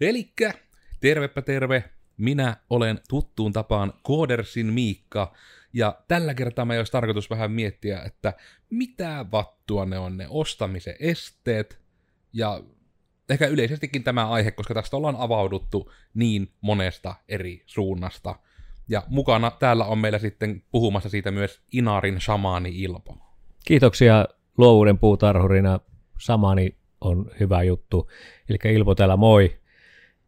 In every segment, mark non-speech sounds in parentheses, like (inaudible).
Elikkä, tervepä terve, minä olen tuttuun tapaan Koodersin Miikka, ja tällä kertaa me olisi tarkoitus vähän miettiä, että mitä vattua ne on ne ostamisen esteet, ja ehkä yleisestikin tämä aihe, koska tästä ollaan avauduttu niin monesta eri suunnasta. Ja mukana täällä on meillä sitten puhumassa siitä myös Inarin shamaani Ilpo. Kiitoksia luovuuden puutarhurina. Samani on hyvä juttu. Eli Ilpo täällä moi.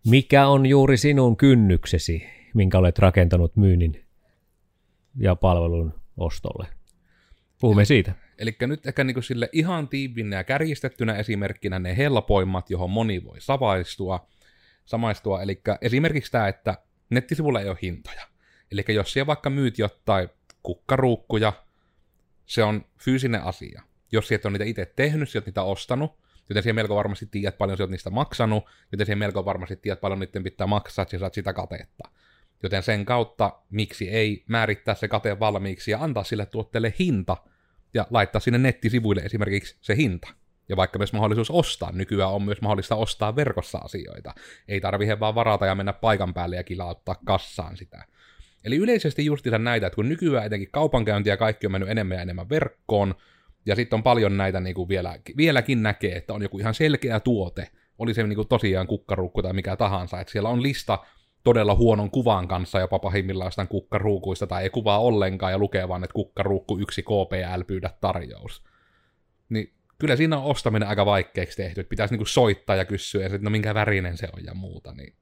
Mikä on juuri sinun kynnyksesi, minkä olet rakentanut myynnin ja palvelun ostolle? Puhumme siitä. Eli nyt ehkä niin sille ihan tiivinä ja kärjistettynä esimerkkinä ne helpoimmat, johon moni voi samaistua. samaistua. Eli esimerkiksi tämä, että nettisivulla ei ole hintoja. Eli jos siellä vaikka myyt jotain kukkaruukkuja, se on fyysinen asia. Jos sieltä on niitä itse tehnyt, sieltä niitä ostanut, joten siellä melko varmasti tiedät paljon sieltä niistä maksanut, joten siellä melko varmasti tiedät paljon niiden pitää maksaa, että saat sitä katetta. Joten sen kautta miksi ei määrittää se kate valmiiksi ja antaa sille tuotteelle hinta, ja laittaa sinne nettisivuille esimerkiksi se hinta. Ja vaikka myös mahdollisuus ostaa, nykyään on myös mahdollista ostaa verkossa asioita. Ei tarvitse vaan varata ja mennä paikan päälle ja kilauttaa kassaan sitä. Eli yleisesti justiinsa näitä, että kun nykyään etenkin kaupankäynti ja kaikki on mennyt enemmän ja enemmän verkkoon, ja sitten on paljon näitä niin kuin vielä, vieläkin näkee, että on joku ihan selkeä tuote, oli se niin kuin tosiaan kukkarukku tai mikä tahansa, että siellä on lista todella huonon kuvan kanssa jopa pahimmillaan jostain kukkaruukuista tai ei kuvaa ollenkaan ja lukee vaan, että kukkaruukku yksi KPL pyydä tarjous. Niin kyllä siinä on ostaminen aika vaikeaksi tehty, että pitäisi niinku soittaa ja kysyä, että no minkä värinen se on ja muuta, niin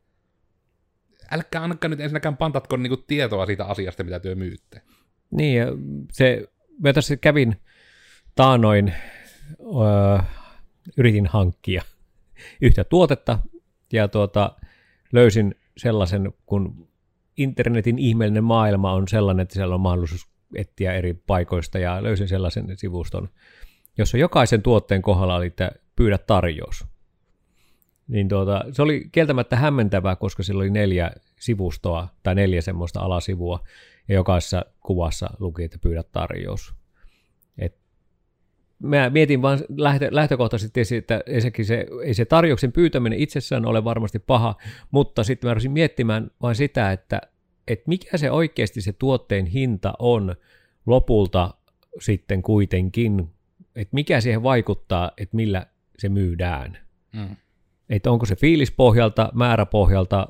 älkää ainakaan nyt ensinnäkään pantatko niinku tietoa siitä asiasta, mitä työ myytte. Niin, se, mä tässä kävin taanoin, öö, yritin hankkia yhtä tuotetta, ja tuota, löysin sellaisen, kun internetin ihmeellinen maailma on sellainen, että siellä on mahdollisuus etsiä eri paikoista, ja löysin sellaisen sivuston, jossa jokaisen tuotteen kohdalla oli, että pyydä tarjous. Niin tuota, se oli kieltämättä hämmentävää, koska sillä oli neljä sivustoa tai neljä semmoista alasivua, ja jokaisessa kuvassa luki, että pyydä tarjous. Mä mietin vaan lähtö, lähtökohtaisesti, että ensinnäkin se, ei se tarjouksen pyytäminen itsessään ole varmasti paha, mutta sitten mä rupesin miettimään vain sitä, että, että mikä se oikeasti se tuotteen hinta on lopulta sitten kuitenkin, että mikä siihen vaikuttaa, että millä se myydään. Mm. Että onko se fiilispohjalta, määräpohjalta,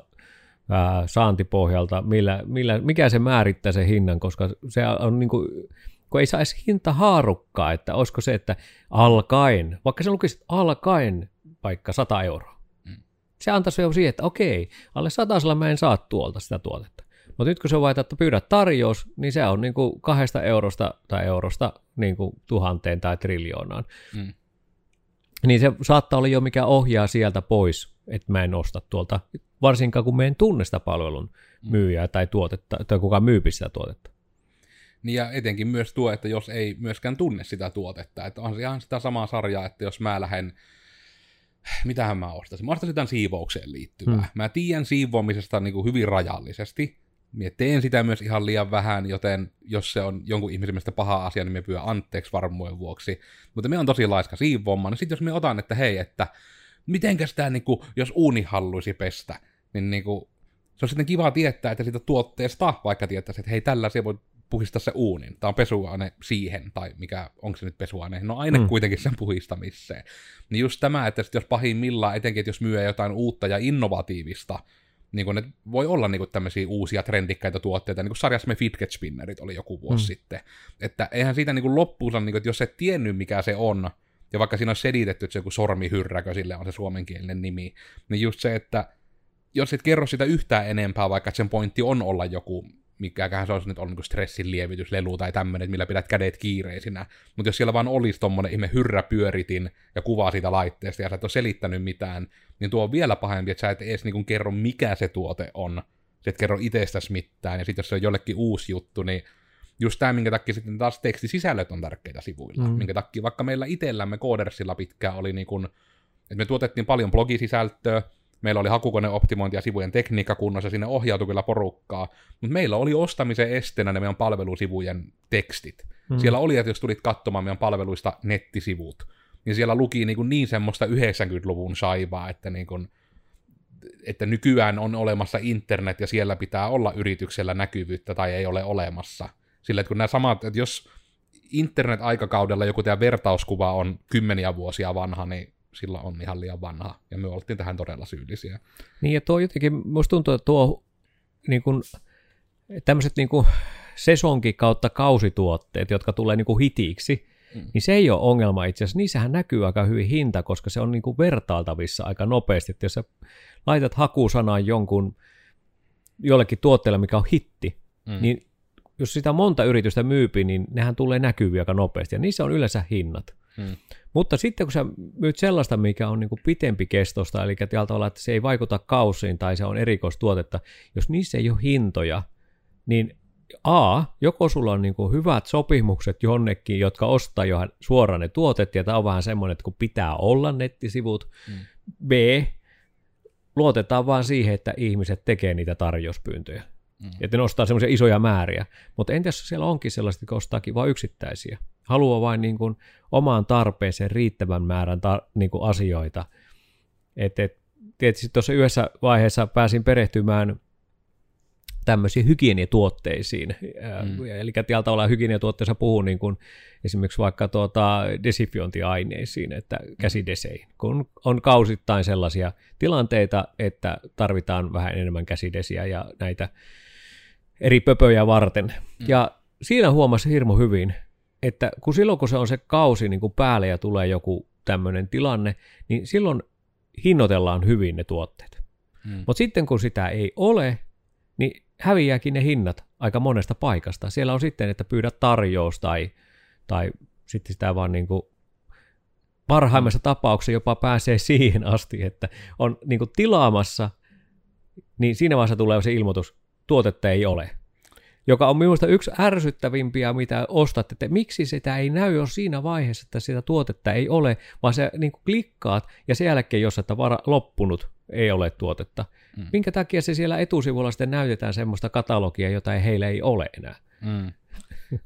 ää, saantipohjalta, millä, millä, mikä se määrittää sen hinnan, koska se on niin kuin, kun ei saisi hinta haarukkaa, että olisiko se, että alkaen, vaikka se lukisi alkaen vaikka 100 euroa. Mm. Se antaisi jo siihen, että okei, alle satasella mä en saa tuolta sitä tuotetta. Mutta nyt kun se on vain, että pyydä tarjous, niin se on niin kuin kahdesta eurosta tai eurosta niin kuin tuhanteen tai triljoonaan. Mm. Niin se saattaa olla jo mikä ohjaa sieltä pois, että mä en osta tuolta, varsinkaan kun mä en tunne sitä palvelun mm. myyjää tai tuotetta, tai kuka myypi sitä tuotetta. Niin ja etenkin myös tuo, että jos ei myöskään tunne sitä tuotetta, että on se ihan sitä samaa sarjaa, että jos mä lähden, mitähän mä ostaisin, mä ostaisin tämän siivoukseen liittyvää. Hmm. Mä tiedän siivoamisesta niin kuin hyvin rajallisesti, Mie teen sitä myös ihan liian vähän, joten jos se on jonkun ihmisen mielestä paha asia, niin me pyydän anteeksi varmuuden vuoksi. Mutta me on tosi laiska siivoamaan, niin sitten jos me otan, että hei, että mitenkäs tämä, niin kuin, jos uuni haluaisi pestä, niin, niin kuin, se on sitten kiva tietää, että siitä tuotteesta vaikka tietäisi, että hei, tällaisia voi puhistaa se uunin. Tämä on pesuaine siihen, tai mikä, onko se nyt pesuaine? No aina mm. kuitenkin sen puhistamiseen. Niin just tämä, että jos pahimmillaan, etenkin että jos myy jotain uutta ja innovatiivista, niin kuin ne voi olla niin kuin tämmöisiä uusia trendikkäitä tuotteita, niin kuin sarjassamme Fidget Spinnerit oli joku vuosi mm. sitten. Että eihän siitä niin kuin loppuunsa, niin kuin, että jos et tiennyt mikä se on, ja vaikka siinä on selitetty, että se joku sormihyrräkö, sille on se suomenkielinen nimi, niin just se, että jos et kerro sitä yhtään enempää, vaikka sen pointti on olla joku mikäköhän se olisi nyt ollut niin stressin lievityslelu tai tämmöinen, millä pidät kädet kiireisinä. Mutta jos siellä vaan olisi tommonen ihme hyrräpyöritin ja kuva siitä laitteesta ja sä et ole selittänyt mitään, niin tuo on vielä pahempi, että sä et edes niin kerro mikä se tuote on. Sä et kerro itsestäsi mitään, ja sitten jos se on jollekin uusi juttu, niin just tämä, minkä takia sitten taas tekstisisällöt on tärkeitä sivuilla. Mm. Minkä takia vaikka meillä itsellämme Codersilla pitkään oli niin kuin, että me tuotettiin paljon blogisisältöä, meillä oli hakukoneoptimointi ja sivujen tekniikka kunnossa, sinne ohjautui kyllä porukkaa, mutta meillä oli ostamisen esteenä ne meidän palvelusivujen tekstit. Hmm. Siellä oli, että jos tulit katsomaan meidän palveluista nettisivut, niin siellä luki niin, kuin niin semmoista 90-luvun saivaa, että niin kuin, että nykyään on olemassa internet ja siellä pitää olla yrityksellä näkyvyyttä tai ei ole olemassa. Sillä että kun nämä samat, että jos internet-aikakaudella joku teidän vertauskuva on kymmeniä vuosia vanha, niin sillä on ihan liian vanha, ja me oltiin tähän todella syyllisiä. Niin, ja tuo jotenkin, musta tuntuu, että tuo niin kuin, tämmöiset niin kuin sesonki kautta kausituotteet, jotka tulee niin kuin hitiksi, mm. niin se ei ole ongelma itse asiassa. Niissähän näkyy aika hyvin hinta, koska se on niin kuin vertailtavissa aika nopeasti. Että jos sä laitat hakusanan jonkun jollekin tuotteelle, mikä on hitti, mm. niin jos sitä monta yritystä myypi, niin nehän tulee näkyviä aika nopeasti, ja niissä on yleensä hinnat. Hmm. Mutta sitten kun sä myyt sellaista, mikä on niin kuin pitempi kestosta, eli tavalla, että se ei vaikuta kausiin tai se on erikoistuotetta, jos niissä ei ole hintoja, niin A, joko sulla on niin kuin hyvät sopimukset jonnekin, jotka ostaa jo suoraan ne tuotet, ja tämä on vähän semmoinen, että kun pitää olla nettisivut. Hmm. B, luotetaan vaan siihen, että ihmiset tekee niitä tarjouspyyntöjä. Mm. Että ne ostaa semmoisia isoja määriä. Mutta entäs jos siellä onkin sellaiset, jotka ostaakin vain yksittäisiä? Haluaa vain niin kuin omaan tarpeeseen riittävän määrän tar- niin kuin asioita. Et, et, tietysti tuossa yhdessä vaiheessa pääsin perehtymään tämmöisiin hygieniatuotteisiin. Mm. Eli tällä tavalla hygieniatuotteessa puhuu niin kuin esimerkiksi vaikka tuota desifiointiaineisiin, että käsideseihin, kun on kausittain sellaisia tilanteita, että tarvitaan vähän enemmän käsidesiä ja näitä eri pöpöjä varten. Mm. Ja siinä huomasi hirmu hyvin, että kun silloin kun se on se kausi niin kuin päälle ja tulee joku tämmöinen tilanne, niin silloin hinnoitellaan hyvin ne tuotteet. Mm. Mutta sitten kun sitä ei ole, niin häviääkin ne hinnat aika monesta paikasta. Siellä on sitten, että pyydä tarjous tai, tai sitten sitä vaan niin kuin parhaimmassa mm. tapauksessa jopa pääsee (laughs) siihen asti, että on niin kuin tilaamassa, niin siinä vaiheessa tulee se ilmoitus, tuotetta ei ole. Joka on minusta yksi ärsyttävimpiä, mitä ostat, että miksi sitä ei näy jo siinä vaiheessa, että sitä tuotetta ei ole, vaan sä niin klikkaat ja sen jälkeen, jos että vara, loppunut, ei ole tuotetta. Mm. Minkä takia se siellä etusivulla sitten näytetään semmoista katalogia, jota ei, heillä ei ole enää? Mm.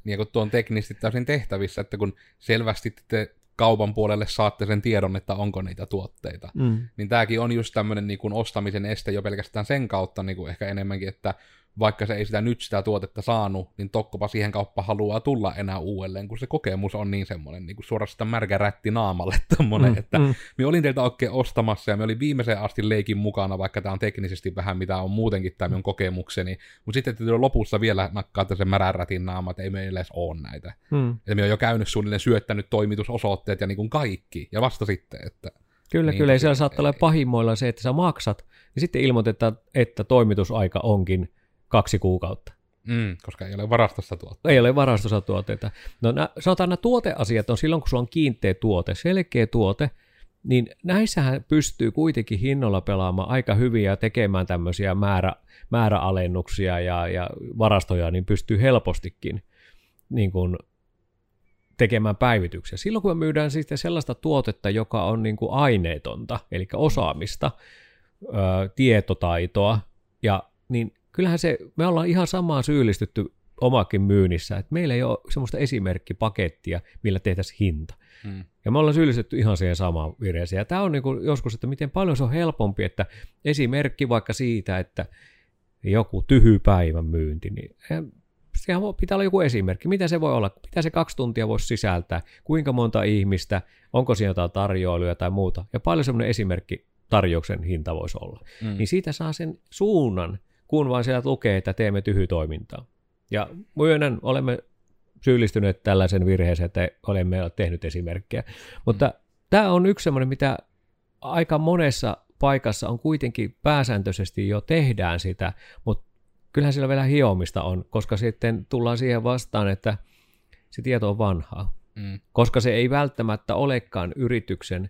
Niin kun tuo on teknisesti täysin tehtävissä, että kun selvästi te kaupan puolelle saatte sen tiedon, että onko niitä tuotteita. Mm. Niin tämäkin on just tämmöinen niin ostamisen este jo pelkästään sen kautta niin kuin ehkä enemmänkin, että vaikka se ei sitä nyt sitä tuotetta saanut, niin tokkopa siihen kauppa haluaa tulla enää uudelleen, kun se kokemus on niin semmoinen niin kuin suorastaan märkä rätti naamalle (laughs) tommonen, mm, että mm. me olin teiltä oikein ostamassa ja me olin viimeiseen asti leikin mukana, vaikka tämä on teknisesti vähän mitä on muutenkin tämä minun kokemukseni, mutta sitten että lopussa vielä nakkaatte sen märän rätin naama, että ei meillä edes ole näitä. Mm. Että me on jo käynyt suunnilleen syöttänyt toimitusosoitteet ja niin kuin kaikki, ja vasta sitten, että Kyllä, niin, kyllä. Ja siellä saattaa olla pahimmoilla se, että sä maksat, ja sitten ilmoitetaan, että toimitusaika onkin kaksi kuukautta. Mm, koska ei ole varastossa tuotteita. Ei ole varastossa tuotteita. No nä, sanotaan nämä tuoteasiat on silloin, kun sulla on kiinteä tuote, selkeä tuote, niin näissähän pystyy kuitenkin hinnolla pelaamaan aika hyvin ja tekemään tämmöisiä määrä, määräalennuksia ja, ja varastoja, niin pystyy helpostikin niin kuin tekemään päivityksiä. Silloin kun me myydään sitten sellaista tuotetta, joka on niin kuin aineetonta, eli osaamista, ö, tietotaitoa, ja, niin kyllähän se, me ollaan ihan samaan syyllistytty omakin myynnissä, että meillä ei ole semmoista esimerkkipakettia, millä tehtäisiin hinta. Hmm. Ja me ollaan syyllistetty ihan siihen samaan vireeseen. Ja tämä on niin kuin joskus, että miten paljon se on helpompi, että esimerkki vaikka siitä, että joku tyhypäivän myynti, niin sehän pitää olla joku esimerkki. Mitä se voi olla? Mitä se kaksi tuntia voisi sisältää? Kuinka monta ihmistä? Onko siinä jotain tarjoiluja tai muuta? Ja paljon semmoinen esimerkki tarjouksen hinta voisi olla. Mm. Niin siitä saa sen suunnan, kun vaan sieltä lukee, että teemme tyhytoimintaa. Ja myönnän, olemme syyllistyneet tällaisen virheeseen, että olemme tehnyt esimerkkejä. Mutta mm. tämä on yksi semmoinen, mitä aika monessa paikassa on kuitenkin pääsääntöisesti jo tehdään sitä, mutta kyllähän siellä vielä hiomista on, koska sitten tullaan siihen vastaan, että se tieto on vanhaa. Mm. Koska se ei välttämättä olekaan yrityksen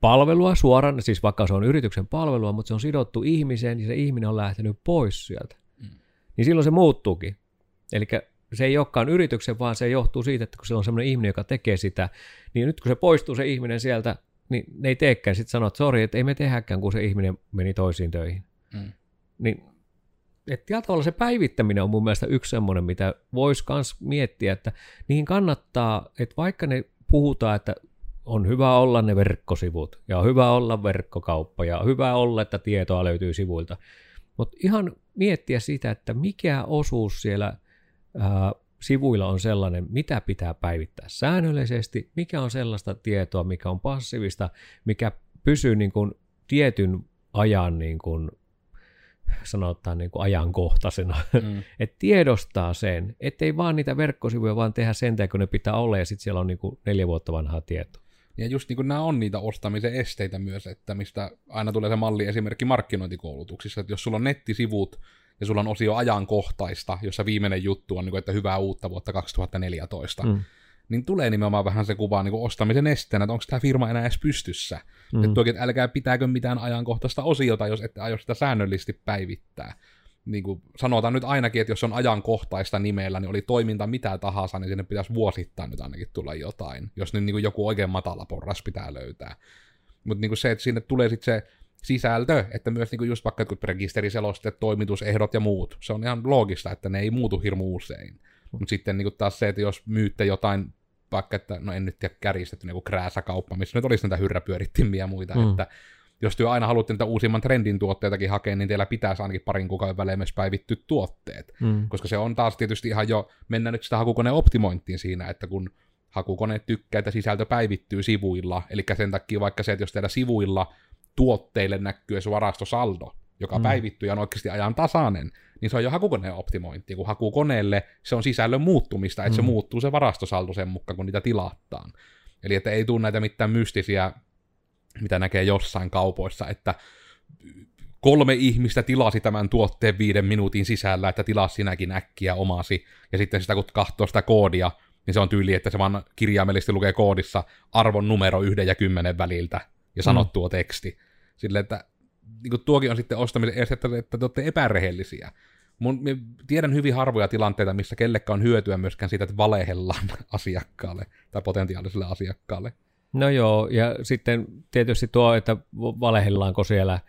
palvelua suoraan, siis vaikka se on yrityksen palvelua, mutta se on sidottu ihmiseen ja se ihminen on lähtenyt pois sieltä. Mm. Niin silloin se muuttuukin. Eli se ei olekaan yrityksen, vaan se johtuu siitä, että kun se on sellainen ihminen, joka tekee sitä, niin nyt kun se poistuu se ihminen sieltä, niin ne ei teekään. Sitten sanoo, että sori, että ei me tehdäkään, kun se ihminen meni toisiin töihin. Mm. Niin että tavalla se päivittäminen on mun mielestä yksi semmoinen, mitä voisi myös miettiä, että niihin kannattaa, että vaikka ne puhutaan, että on hyvä olla ne verkkosivut, ja on hyvä olla verkkokauppa, ja on hyvä olla, että tietoa löytyy sivuilta. Mutta ihan miettiä sitä, että mikä osuus siellä ää, sivuilla on sellainen, mitä pitää päivittää säännöllisesti, mikä on sellaista tietoa, mikä on passiivista, mikä pysyy niin kuin tietyn ajan niin kuin, sanotaan niin kuin ajankohtaisena. Mm. (laughs) että tiedostaa sen, ettei vaan niitä verkkosivuja vaan tehdä sen kun ne pitää olla ja sitten siellä on niin kuin neljä vuotta vanhaa tietoa. Ja just niin kuin nämä on niitä ostamisen esteitä myös, että mistä aina tulee se malli esimerkki markkinointikoulutuksissa, että jos sulla on nettisivut ja sulla on osio ajankohtaista, jossa viimeinen juttu on, niin kuin, että hyvää uutta vuotta 2014, mm niin tulee nimenomaan vähän se kuva niin ostamisen esteenä, että onko tämä firma enää edes pystyssä. Mm. Että toki, että älkää pitääkö mitään ajankohtaista osiota, jos ette aio sitä säännöllisesti päivittää. Niin kuin sanotaan nyt ainakin, että jos on ajankohtaista nimellä, niin oli toiminta mitä tahansa, niin sinne pitäisi vuosittain nyt ainakin tulla jotain, jos nyt niin kuin joku oikein matala porras pitää löytää. Mutta niin se, että sinne tulee sitten se sisältö, että myös niin kuin just vaikka rekisteriselosteet, toimitusehdot ja muut, se on ihan loogista, että ne ei muutu hirmu usein. Mutta sitten niin kuin taas se, että jos myytte jotain vaikka, että no en nyt tiedä kärjistetty niin krääsäkauppa, missä nyt olisi näitä hyrräpyörittimiä ja muita, mm. että jos työ aina haluatte niitä uusimman trendin tuotteitakin hakea, niin teillä pitäisi ainakin parin kuukauden välein myös päivitty tuotteet. Mm. Koska se on taas tietysti ihan jo, mennään nyt sitä hakukoneen optimointiin siinä, että kun hakukone tykkää, että sisältö päivittyy sivuilla, eli sen takia vaikka se, että jos teillä sivuilla tuotteille näkyy se varastosaldo, joka mm. päivittyy ja on oikeasti ajan tasainen, niin se on jo hakukoneen optimointi. Kun hakukoneelle se on sisällön muuttumista, että mm. se muuttuu se varastosaldo sen mukaan, kun niitä tilataan. Eli että ei tule näitä mitään mystisiä, mitä näkee jossain kaupoissa, että kolme ihmistä tilasi tämän tuotteen viiden minuutin sisällä, että tilasi sinäkin äkkiä omasi, ja sitten sitä kun katsoo sitä koodia, niin se on tyyli, että se vaan kirjaimellisesti lukee koodissa arvon numero yhden ja kymmenen väliltä, ja sanot mm. tuo teksti. Silleen, että niin kuin tuokin on sitten ostamisen edes, että, että te olette epärehellisiä. Mun, tiedän hyvin harvoja tilanteita, missä kellekään on hyötyä myöskään siitä, että valehellaan asiakkaalle tai potentiaaliselle asiakkaalle. No joo, ja sitten tietysti tuo, että valehellaanko siellä,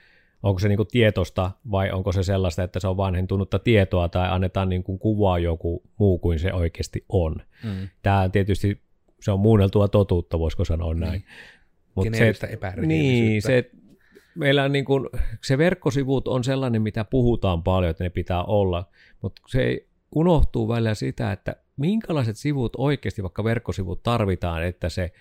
onko se niin kuin tietosta vai onko se sellaista, että se on vanhentunutta tietoa tai annetaan niin kuin kuvaa joku muu kuin se oikeasti on. Mm. Tämä tietysti se on muunneltua totuutta, voisiko sanoa näin. Mm. Mut se, niin, se, meillä on niin kuin, se verkkosivut on sellainen, mitä puhutaan paljon, että ne pitää olla, mutta se unohtuu välillä sitä, että minkälaiset sivut oikeasti, vaikka verkkosivut tarvitaan, että se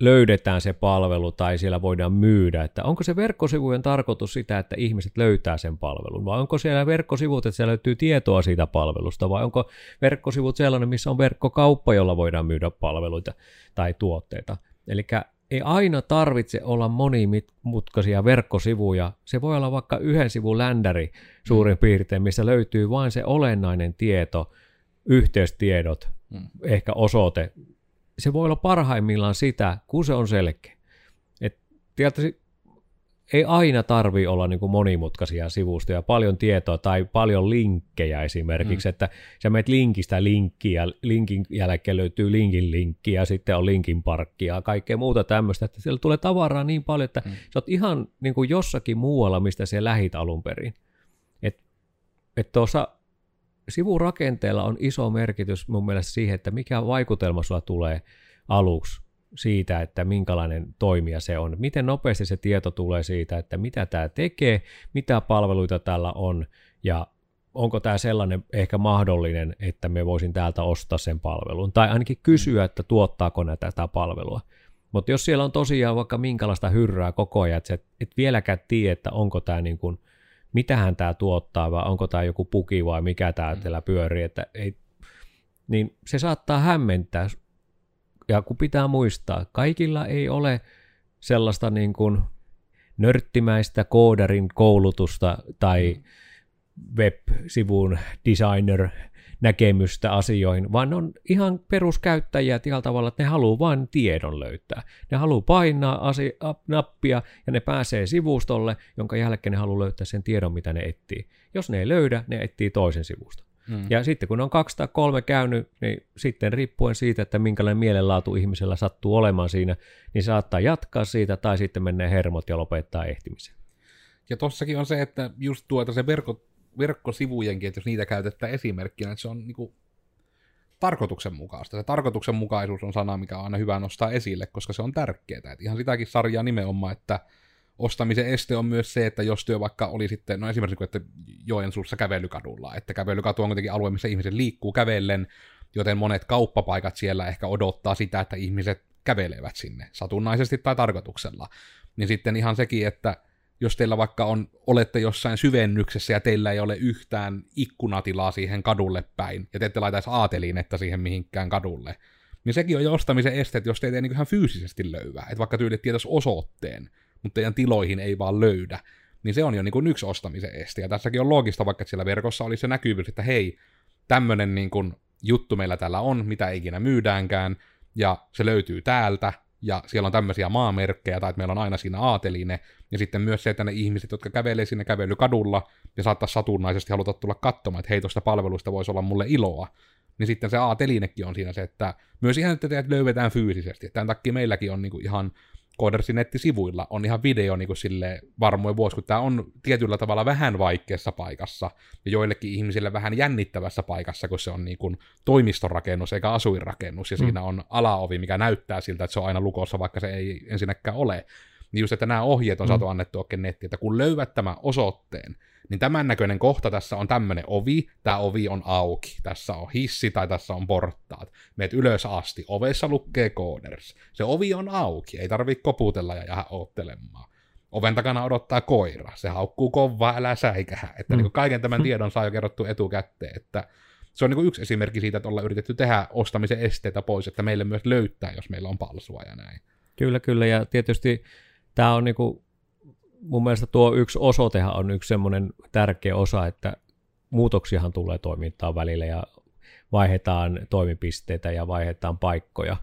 löydetään se palvelu tai siellä voidaan myydä, että onko se verkkosivujen tarkoitus sitä, että ihmiset löytää sen palvelun, vai onko siellä verkkosivut, että siellä löytyy tietoa siitä palvelusta, vai onko verkkosivut sellainen, missä on verkkokauppa, jolla voidaan myydä palveluita tai tuotteita. Eli ei aina tarvitse olla monimutkaisia verkkosivuja. Se voi olla vaikka yhden sivun ländäri suurin piirtein, missä löytyy vain se olennainen tieto, yhteystiedot, mm. ehkä osoite. Se voi olla parhaimmillaan sitä, kun se on selkeä. Et ei aina tarvi olla niin kuin monimutkaisia sivustoja, paljon tietoa tai paljon linkkejä esimerkiksi, mm. että sä menet linkistä linkkiä, linkin jälkeen löytyy linkin linkki ja sitten on linkin parkki ja kaikkea muuta tämmöistä, että siellä tulee tavaraa niin paljon, että mm. sä oot ihan niin kuin jossakin muualla, mistä se lähit alun perin. Että et tuossa sivurakenteella on iso merkitys mun mielestä siihen, että mikä vaikutelma sulla tulee aluksi siitä, että minkälainen toimija se on, miten nopeasti se tieto tulee siitä, että mitä tämä tekee, mitä palveluita tällä on ja onko tämä sellainen ehkä mahdollinen, että me voisin täältä ostaa sen palvelun, tai ainakin kysyä, että tuottaako näitä tätä palvelua. Mutta jos siellä on tosiaan vaikka minkälaista hyrrää koko ajan, että et, vieläkään tiedä, että onko tämä niin kuin, mitähän tämä tuottaa, vai onko tämä joku puki vai mikä tämä mm. pyörii, että ei, niin se saattaa hämmentää ja kun pitää muistaa, kaikilla ei ole sellaista niin kuin nörttimäistä koodarin koulutusta tai mm. web-sivun designer näkemystä asioihin, vaan on ihan peruskäyttäjiä tällä tavalla, että ne haluaa vain tiedon löytää. Ne haluaa painaa asi- nappia ja ne pääsee sivustolle, jonka jälkeen ne haluaa löytää sen tiedon, mitä ne etsii. Jos ne ei löydä, ne etsii toisen sivusta. Mm. Ja sitten kun on kaksi tai kolme käynyt, niin sitten riippuen siitä, että minkälainen mielenlaatu ihmisellä sattuu olemaan siinä, niin saattaa jatkaa siitä tai sitten mennä hermot ja lopettaa ehtimisen. Ja tossakin on se, että just tuota se verkko, verkkosivujenkin, että jos niitä käytetään esimerkkinä, että se on niinku, tarkoituksenmukaista. Se tarkoituksenmukaisuus on sana, mikä on aina hyvä nostaa esille, koska se on tärkeää. Et ihan sitäkin sarjaa nimenomaan, että ostamisen este on myös se, että jos työ vaikka oli sitten, no esimerkiksi että Joensuussa kävelykadulla, että kävelykatu on kuitenkin alue, missä ihmiset liikkuu kävellen, joten monet kauppapaikat siellä ehkä odottaa sitä, että ihmiset kävelevät sinne satunnaisesti tai tarkoituksella. Niin sitten ihan sekin, että jos teillä vaikka on, olette jossain syvennyksessä ja teillä ei ole yhtään ikkunatilaa siihen kadulle päin, ja te ette laitaisi aatelinetta siihen mihinkään kadulle, niin sekin on jo ostamisen este, jos teitä ei niin ihan fyysisesti löyvää. Että vaikka tyylit tietäisi osoitteen, mutta teidän tiloihin ei vaan löydä, niin se on jo niin kuin yksi ostamisen este. Ja tässäkin on loogista, vaikka siellä verkossa oli se näkyvyys, että hei, tämmöinen niin juttu meillä täällä on, mitä ikinä myydäänkään, ja se löytyy täältä, ja siellä on tämmöisiä maamerkkejä, tai että meillä on aina siinä aateline, ja sitten myös se, että ne ihmiset, jotka kävelee sinne kävelykadulla, ja saattaa satunnaisesti haluta tulla katsomaan, että hei, tuosta palvelusta voisi olla mulle iloa, niin sitten se aatelinekin on siinä se, että myös ihan, että teidät löydetään fyysisesti. Tämän takia meilläkin on niinku ihan Codersin nettisivuilla on ihan video niin kuin sille varmoin vuosi, kun tämä on tietyllä tavalla vähän vaikeassa paikassa ja joillekin ihmisille vähän jännittävässä paikassa, kun se on niin kuin toimistorakennus eikä asuinrakennus ja mm. siinä on alaovi, mikä näyttää siltä, että se on aina lukossa, vaikka se ei ensinnäkään ole. Niin just, että nämä ohjeet on mm. saatu annettu oikein nettiin, että kun löydät tämän osoitteen, niin tämän näköinen kohta tässä on tämmöinen ovi, tämä ovi on auki, tässä on hissi tai tässä on portaat. Meet ylös asti, ovessa lukee coders. Se ovi on auki, ei tarvitse koputella ja jäädä oottelemaan. Oven takana odottaa koira, se haukkuu kovaa, älä säikähä. Että mm. niin kaiken tämän tiedon saa jo kerrottu etukäteen, että se on niin yksi esimerkki siitä, että ollaan yritetty tehdä ostamisen esteitä pois, että meille myös löytää, jos meillä on palsua ja näin. Kyllä, kyllä, ja tietysti tämä on niin kuin mun mielestä tuo yksi osoitehan on yksi semmoinen tärkeä osa, että muutoksiahan tulee toimintaan välillä ja vaihdetaan toimipisteitä ja vaihdetaan paikkoja.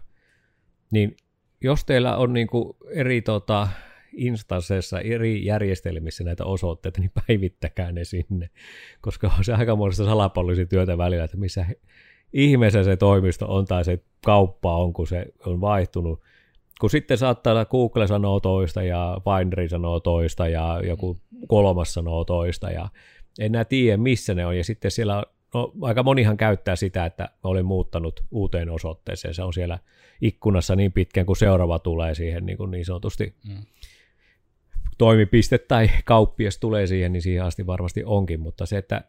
Niin jos teillä on niin kuin eri tota, instansseissa, eri järjestelmissä näitä osoitteita, niin päivittäkää ne sinne, koska on se aikamoista salapoliisityötä välillä, että missä ihmeessä se toimisto on tai se kauppa on, kun se on vaihtunut kun sitten saattaa olla Google sanoo toista ja Finderi sanoo toista ja joku kolmas sanoo toista ja en enää tiedä missä ne on ja sitten siellä no, aika monihan käyttää sitä, että olen muuttanut uuteen osoitteeseen. Se on siellä ikkunassa niin pitkään, kun seuraava tulee siihen niin, kuin niin sanotusti mm. toimipiste tai kauppias tulee siihen, niin siihen asti varmasti onkin, mutta se, että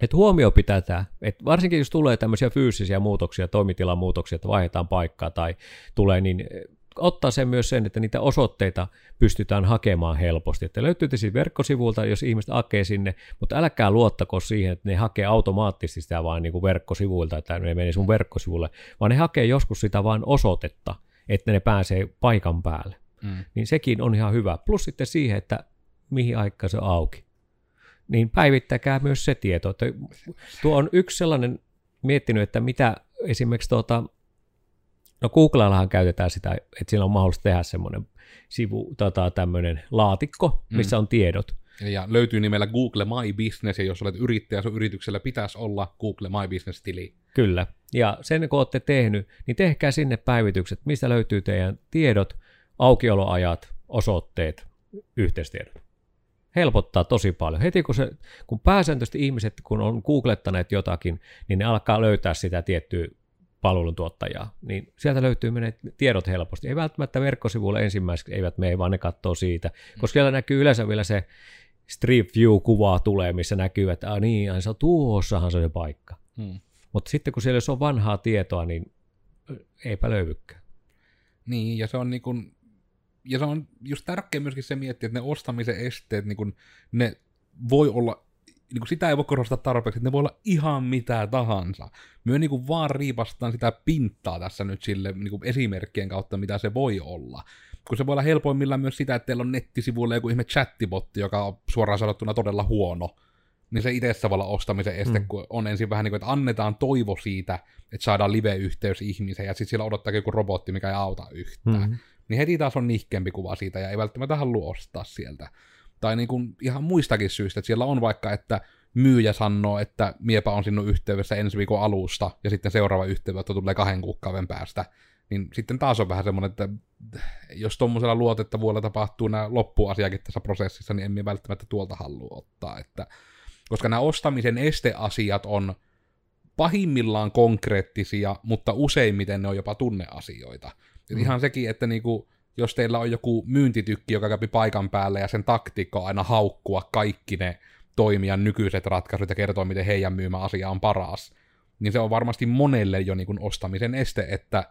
että huomio pitää tämä, että varsinkin jos tulee tämmöisiä fyysisiä muutoksia, toimitilan muutoksia, että vaihdetaan paikkaa tai tulee, niin eh, ottaa sen myös sen, että niitä osoitteita pystytään hakemaan helposti. Että löytyy siis verkkosivulta, jos ihmiset hakee sinne, mutta älkää luottako siihen, että ne hakee automaattisesti sitä vain niin kuin verkkosivuilta, että ne menee sun verkkosivulle, vaan ne hakee joskus sitä vain osoitetta, että ne pääsee paikan päälle. Mm. Niin sekin on ihan hyvä. Plus sitten siihen, että mihin aikaan se on auki niin päivittäkää myös se tieto. Että tuo on yksi sellainen miettinyt, että mitä esimerkiksi tuota, no Googlellahan käytetään sitä, että siinä on mahdollista tehdä semmoinen sivu, tota, tämmöinen laatikko, missä mm. on tiedot. Ja löytyy nimellä Google My Business, ja jos olet yrittäjä, sun yrityksellä pitäisi olla Google My Business-tili. Kyllä, ja sen kun olette tehnyt, niin tehkää sinne päivitykset, mistä löytyy teidän tiedot, aukioloajat, osoitteet, yhteistiedot helpottaa tosi paljon. Heti kun, se, kun pääsääntöisesti ihmiset, kun on googlettaneet jotakin, niin ne alkaa löytää sitä tiettyä palveluntuottajaa, niin sieltä löytyy menet tiedot helposti. Ei välttämättä verkkosivuille ensimmäiseksi eivät mene, vaan ne katsoo siitä, koska siellä näkyy yleensä vielä se Street View-kuvaa tulee, missä näkyy, että ah, niin, se on tuossahan se on se paikka. Hmm. Mutta sitten kun siellä jos on vanhaa tietoa, niin eipä löydykään. Niin, ja se on niin kuin ja se on just tärkeä myöskin se miettiä, että ne ostamisen esteet, niin kun, ne voi olla, niin kun sitä ei voi korostaa tarpeeksi, että ne voi olla ihan mitä tahansa. Myö niin kun vaan riipastaan sitä pintaa tässä nyt sille niin kun esimerkkien kautta, mitä se voi olla. Kun se voi olla helpoimmillaan myös sitä, että teillä on nettisivuilla joku ihme chattibotti, joka on suoraan sanottuna todella huono niin se itse voi olla ostamisen este, mm. kun on ensin vähän niin kuin, että annetaan toivo siitä, että saadaan live-yhteys ihmiseen, ja sitten siellä odottaa joku robotti, mikä ei auta yhtään. Mm niin heti taas on nihkeämpi kuva siitä ja ei välttämättä halua ostaa sieltä. Tai niin kuin ihan muistakin syistä, että siellä on vaikka, että myyjä sanoo, että miepä on sinun yhteydessä ensi viikon alusta, ja sitten seuraava yhteydenotto tulee kahden kuukauden päästä, niin sitten taas on vähän semmoinen, että jos tuommoisella luotettavuudella tapahtuu nämä loppuasiakin tässä prosessissa, niin emme välttämättä tuolta halua ottaa, että koska nämä ostamisen esteasiat on pahimmillaan konkreettisia, mutta useimmiten ne on jopa tunneasioita. Mm. Ihan sekin, että niinku, jos teillä on joku myyntitykki, joka kävi paikan päälle ja sen taktiikka on aina haukkua kaikki ne toimijan nykyiset ratkaisut ja kertoa, miten heidän myymä asia on paras, niin se on varmasti monelle jo niin ostamisen este, että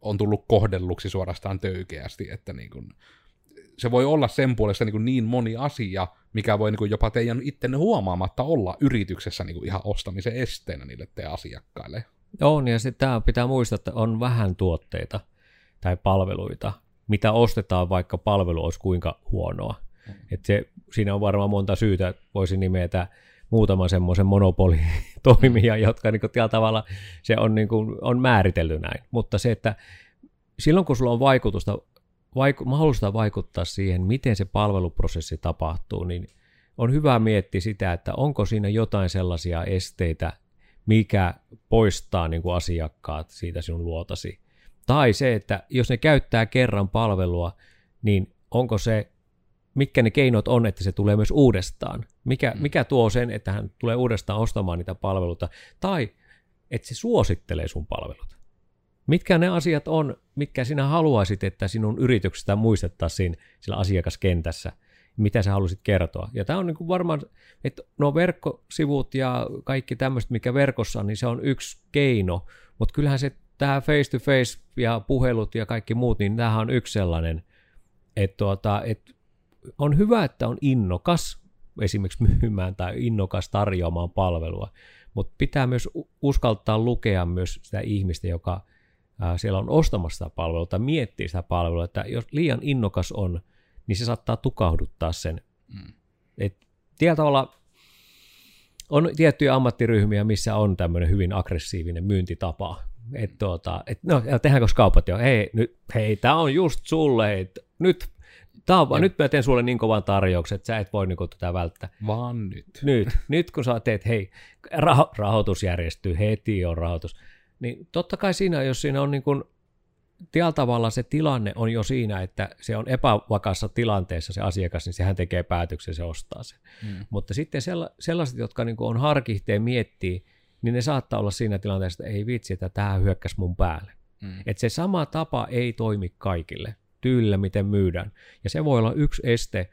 on tullut kohdelluksi suorastaan töykeästi, että niin kuin, se voi olla sen puolesta niin, niin moni asia, mikä voi niin jopa teidän ittenne huomaamatta olla yrityksessä niin ihan ostamisen esteenä niille teidän asiakkaille. On, ja sitten pitää muistaa, että on vähän tuotteita tai palveluita, mitä ostetaan, vaikka palvelu olisi kuinka huonoa. Mm. Et se, siinä on varmaan monta syytä, voisi nimetä muutaman semmoisen monopolitoimija, jotka niin kuin, tavalla se on, niin kuin, on määritelty näin. Mutta se, että silloin kun sulla on vaikutusta, vaiku, mahdollista vaikuttaa siihen, miten se palveluprosessi tapahtuu, niin on hyvä miettiä sitä, että onko siinä jotain sellaisia esteitä, mikä poistaa niin kuin asiakkaat siitä sinun luotasi. Tai se, että jos ne käyttää kerran palvelua, niin onko se, mitkä ne keinot on, että se tulee myös uudestaan. Mikä, mm. mikä tuo sen, että hän tulee uudestaan ostamaan niitä palveluita. Tai että se suosittelee sun palvelut. Mitkä ne asiat on, mitkä sinä haluaisit, että sinun yrityksestä muistettaisiin sillä asiakaskentässä, mitä sä haluaisit kertoa. Ja tämä on niin kuin varmaan, että nuo verkkosivut ja kaikki tämmöiset, mikä verkossa on, niin se on yksi keino, mutta kyllähän se tämä face-to-face ja puhelut ja kaikki muut, niin tämähän on yksi sellainen, että tuota, että on hyvä, että on innokas esimerkiksi myymään tai innokas tarjoamaan palvelua, mutta pitää myös uskaltaa lukea myös sitä ihmistä, joka ää, siellä on ostamassa sitä palvelua tai miettii sitä palvelua, että jos liian innokas on, niin se saattaa tukahduttaa sen. Mm. Et tietyllä tavalla on tiettyjä ammattiryhmiä, missä on tämmöinen hyvin aggressiivinen myyntitapa, että tuota, et, no, tehdäänkö kaupat jo? Hei, nyt, hei, tämä on just sulle, hei, nyt, tää on, nyt mä teen sulle niin kovan tarjouksen, että sä et voi niin tätä välttää. Vaan nyt. Nyt, nyt kun sä teet, hei, rah- rahoitus järjestyy, heti on rahoitus, niin totta kai siinä, jos siinä on niin kuin, tällä tavalla se tilanne on jo siinä, että se on epävakaassa tilanteessa se asiakas, niin sehän tekee päätöksen, se ostaa sen. Hmm. Mutta sitten sellaiset, jotka niin on harkihteen miettii, niin ne saattaa olla siinä tilanteessa, että ei vitsi, että tämä hyökkäsi mun päälle. Mm. Että se sama tapa ei toimi kaikille tyylillä, miten myydään. Ja se voi olla yksi este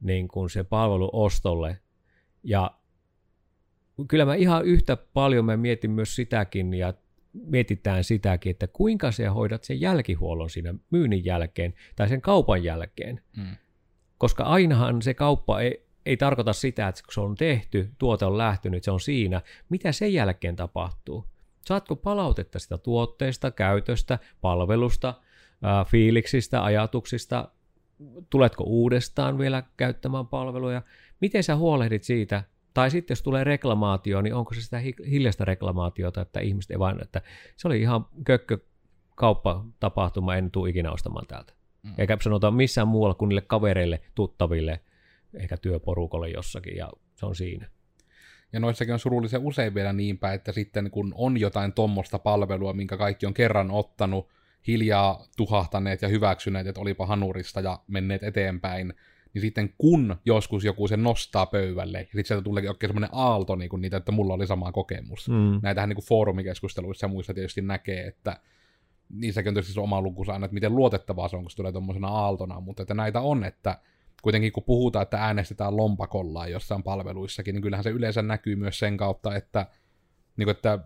niin kuin se palveluostolle. Ja kyllä mä ihan yhtä paljon mä mietin myös sitäkin ja mietitään sitäkin, että kuinka sä hoidat sen jälkihuollon siinä myynnin jälkeen tai sen kaupan jälkeen. Mm. Koska ainahan se kauppa ei, ei tarkoita sitä, että kun se on tehty, tuote on lähtenyt, se on siinä. Mitä sen jälkeen tapahtuu? Saatko palautetta sitä tuotteesta, käytöstä, palvelusta, fiiliksistä, ajatuksista? Tuletko uudestaan vielä käyttämään palveluja? Miten sä huolehdit siitä? Tai sitten jos tulee reklamaatio, niin onko se sitä hiljaista reklamaatiota, että ihmiset ei vain, että se oli ihan kökkö kauppatapahtuma, en tule ikinä ostamaan täältä. Mm. Eikä sanota missään muualla kuin niille kavereille, tuttaville – ehkä työporukolle jossakin ja se on siinä. Ja noissakin on surullisen usein vielä niinpä, että sitten kun on jotain tuommoista palvelua, minkä kaikki on kerran ottanut, hiljaa tuhahtaneet ja hyväksyneet, että olipa hanurista ja menneet eteenpäin, niin sitten kun joskus joku sen nostaa pöydälle, ja sitten sieltä tuleekin oikein semmoinen aalto niin kuin niitä, että mulla oli sama kokemus. Mm. Näitähän niin kuin foorumikeskusteluissa ja muissa tietysti näkee, että niissäkin on tietysti oma lukunsa aina, että miten luotettavaa se on, kun se tulee tuommoisena aaltona, mutta että näitä on, että kuitenkin kun puhutaan, että äänestetään lompakollaan jossain palveluissakin, niin kyllähän se yleensä näkyy myös sen kautta, että, niin kuin, että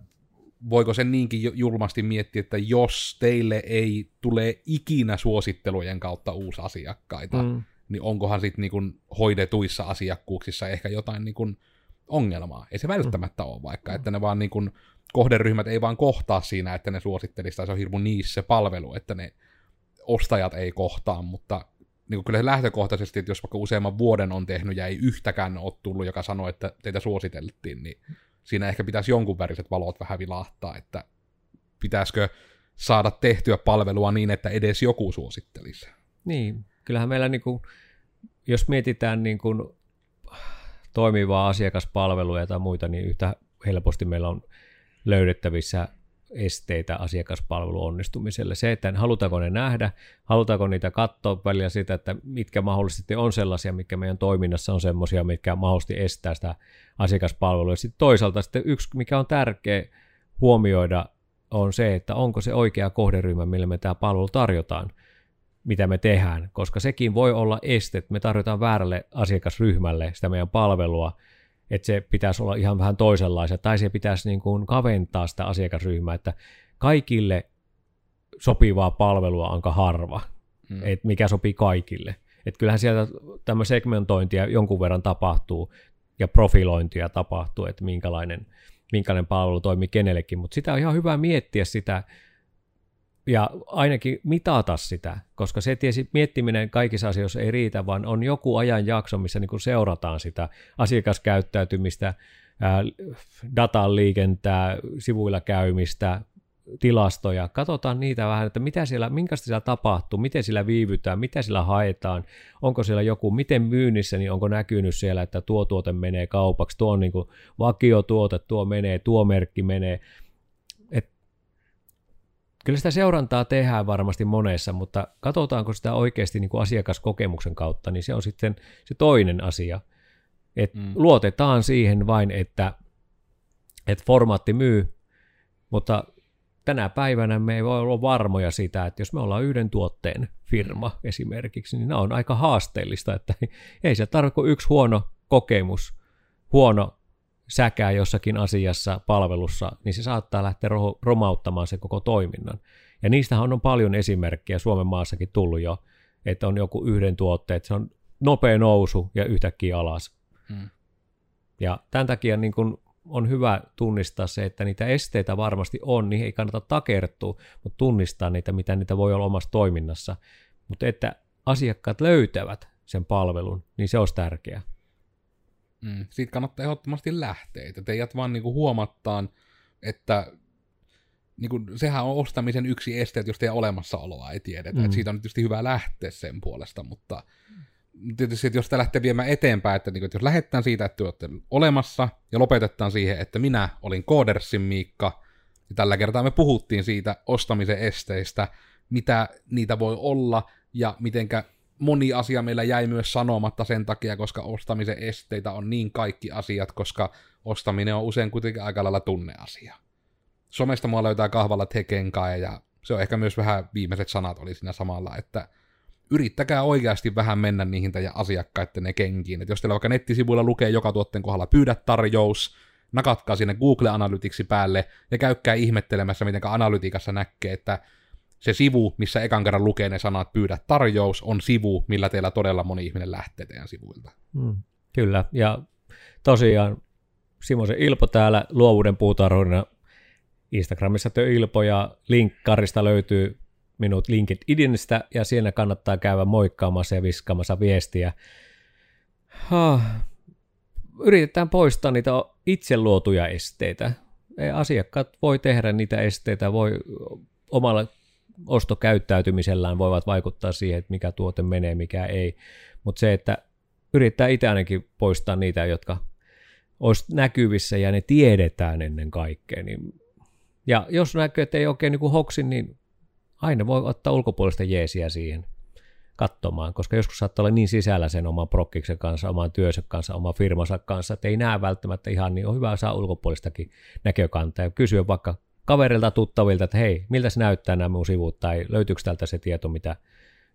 voiko sen niinkin julmasti miettiä, että jos teille ei tule ikinä suosittelujen kautta uusi asiakkaita, mm. niin onkohan sitten niin hoidetuissa asiakkuuksissa ehkä jotain niin kuin ongelmaa. Ei se välttämättä mm. ole vaikka, että ne vaan niin kuin, kohderyhmät ei vaan kohtaa siinä, että ne suosittelisi, tai se on hirmu niissä se palvelu, että ne ostajat ei kohtaa, mutta niin kyllä se lähtökohtaisesti, että jos vaikka useamman vuoden on tehnyt ja ei yhtäkään ole tullut, joka sanoi, että teitä suositeltiin, niin siinä ehkä pitäisi jonkun väriset valot vähän vilahtaa, että pitäisikö saada tehtyä palvelua niin, että edes joku suosittelisi. Niin, kyllähän meillä, niin kuin, jos mietitään niin kuin toimivaa asiakaspalvelua tai muita, niin yhtä helposti meillä on löydettävissä esteitä asiakaspalvelun onnistumiselle. Se, että halutaanko ne nähdä, halutaanko niitä katsoa välillä sitä, että mitkä mahdollisesti on sellaisia, mitkä meidän toiminnassa on sellaisia, mitkä mahdollisesti estää sitä asiakaspalvelua. Sitten toisaalta sitten yksi, mikä on tärkeä, huomioida, on se, että onko se oikea kohderyhmä, millä me tämä palvelu tarjotaan, mitä me tehdään, koska sekin voi olla este, että me tarjotaan väärälle asiakasryhmälle sitä meidän palvelua, että se pitäisi olla ihan vähän toisenlaisia, tai se pitäisi niin kuin kaventaa sitä asiakasryhmää, että kaikille sopivaa palvelua onka harva, hmm. että mikä sopii kaikille. Että kyllähän sieltä tämä segmentointia jonkun verran tapahtuu ja profilointia tapahtuu, että minkälainen, minkälainen palvelu toimii kenellekin, mutta sitä on ihan hyvä miettiä sitä ja ainakin mitata sitä, koska se tiesi miettiminen kaikissa asioissa ei riitä, vaan on joku ajan jakso, missä niin seurataan sitä asiakaskäyttäytymistä, datan liikentää, sivuilla käymistä, tilastoja, katsotaan niitä vähän, että mitä siellä, minkästä siellä tapahtuu, miten siellä viivytään, mitä siellä haetaan, onko siellä joku, miten myynnissä, niin onko näkynyt siellä, että tuo tuote menee kaupaksi, tuo on niin kuin vakiotuote, tuo menee, tuo merkki menee. Kyllä sitä seurantaa tehdään varmasti monessa, mutta katsotaanko sitä oikeasti niin kuin asiakaskokemuksen kautta, niin se on sitten se toinen asia. Et mm. Luotetaan siihen vain, että, että formaatti myy, mutta tänä päivänä me ei voi olla varmoja siitä, että jos me ollaan yhden tuotteen firma esimerkiksi, niin nämä on aika haasteellista, että ei se tarvitse kuin yksi huono kokemus, huono säkää jossakin asiassa, palvelussa, niin se saattaa lähteä romauttamaan se koko toiminnan. Ja niistähän on paljon esimerkkejä Suomen maassakin tullut jo, että on joku yhden tuotteen, se on nopea nousu ja yhtäkkiä alas. Hmm. Ja tämän takia niin kun on hyvä tunnistaa se, että niitä esteitä varmasti on, niin ei kannata takertua, mutta tunnistaa niitä, mitä niitä voi olla omassa toiminnassa. Mutta että asiakkaat löytävät sen palvelun, niin se olisi tärkeää. Mm, siitä kannattaa ehdottomasti lähteä, että teidät vaan niinku huomattaan, että niinku, sehän on ostamisen yksi este, että jos teidän olemassaoloa ei tiedetä, mm. että siitä on tietysti hyvä lähteä sen puolesta, mutta tietysti, että jos sitä lähtee viemään eteenpäin, että, niin, että jos lähdetään siitä, että olette olemassa, ja lopetetaan siihen, että minä olin Koodersin Miikka, ja tällä kertaa me puhuttiin siitä ostamisen esteistä, mitä niitä voi olla, ja mitenkä moni asia meillä jäi myös sanomatta sen takia, koska ostamisen esteitä on niin kaikki asiat, koska ostaminen on usein kuitenkin aika lailla tunneasia. Somesta mua löytää kahvalla tekenkaa, ja se on ehkä myös vähän viimeiset sanat oli siinä samalla, että yrittäkää oikeasti vähän mennä niihin teidän asiakkaiden kenkiin. Et jos teillä vaikka nettisivuilla lukee joka tuotteen kohdalla pyydä tarjous, nakatkaa sinne Google Analyticsi päälle ja käykää ihmettelemässä, miten analytiikassa näkee, että se sivu, missä ekan kerran lukee ne sanat pyydä tarjous, on sivu, millä teillä todella moni ihminen lähtee teidän sivuilta. Hmm, kyllä, ja tosiaan Simosen Ilpo täällä luovuuden puutarhurina Instagramissa Tö Ilpo ja linkkarista löytyy minut LinkedInistä ja siinä kannattaa käydä moikkaamassa ja viskaamassa viestiä. Ha, yritetään poistaa niitä itse luotuja esteitä. Asiakkaat voi tehdä niitä esteitä, voi omalla ostokäyttäytymisellään voivat vaikuttaa siihen, että mikä tuote menee, mikä ei. Mutta se, että yrittää itse ainakin poistaa niitä, jotka olisi näkyvissä ja ne tiedetään ennen kaikkea. Niin ja jos näkyy, että ei oikein niin hoksi, niin aina voi ottaa ulkopuolista jeesiä siihen katsomaan, koska joskus saattaa olla niin sisällä sen oman prokkiksen kanssa, oman työnsä kanssa, oman firmansa kanssa, että ei näe välttämättä ihan niin, on hyvä saa ulkopuolistakin näkökantaa ja kysyä vaikka kaverilta, tuttavilta, että hei, miltä se näyttää nämä mun sivut, tai löytyykö täältä se tieto, mitä,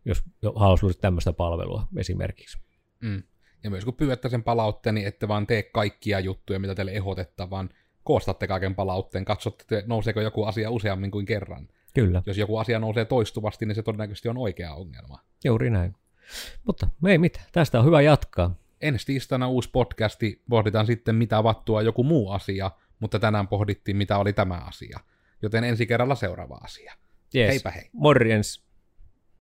jos haluaisi tämmöistä palvelua esimerkiksi. Mm. Ja myös kun pyydätte sen palautteen, niin ette vaan tee kaikkia juttuja, mitä teille ehdotetaan, vaan koostatte kaiken palautteen, katsotte, nouseeko joku asia useammin kuin kerran. Kyllä. Jos joku asia nousee toistuvasti, niin se todennäköisesti on oikea ongelma. Juuri näin. Mutta ei mitään, tästä on hyvä jatkaa. Ensi tiistaina uusi podcasti, pohditaan sitten mitä vattua joku muu asia, mutta tänään pohdittiin mitä oli tämä asia. Joten ensi kerralla seuraava asia. Yes. Heipä hei. Morjens.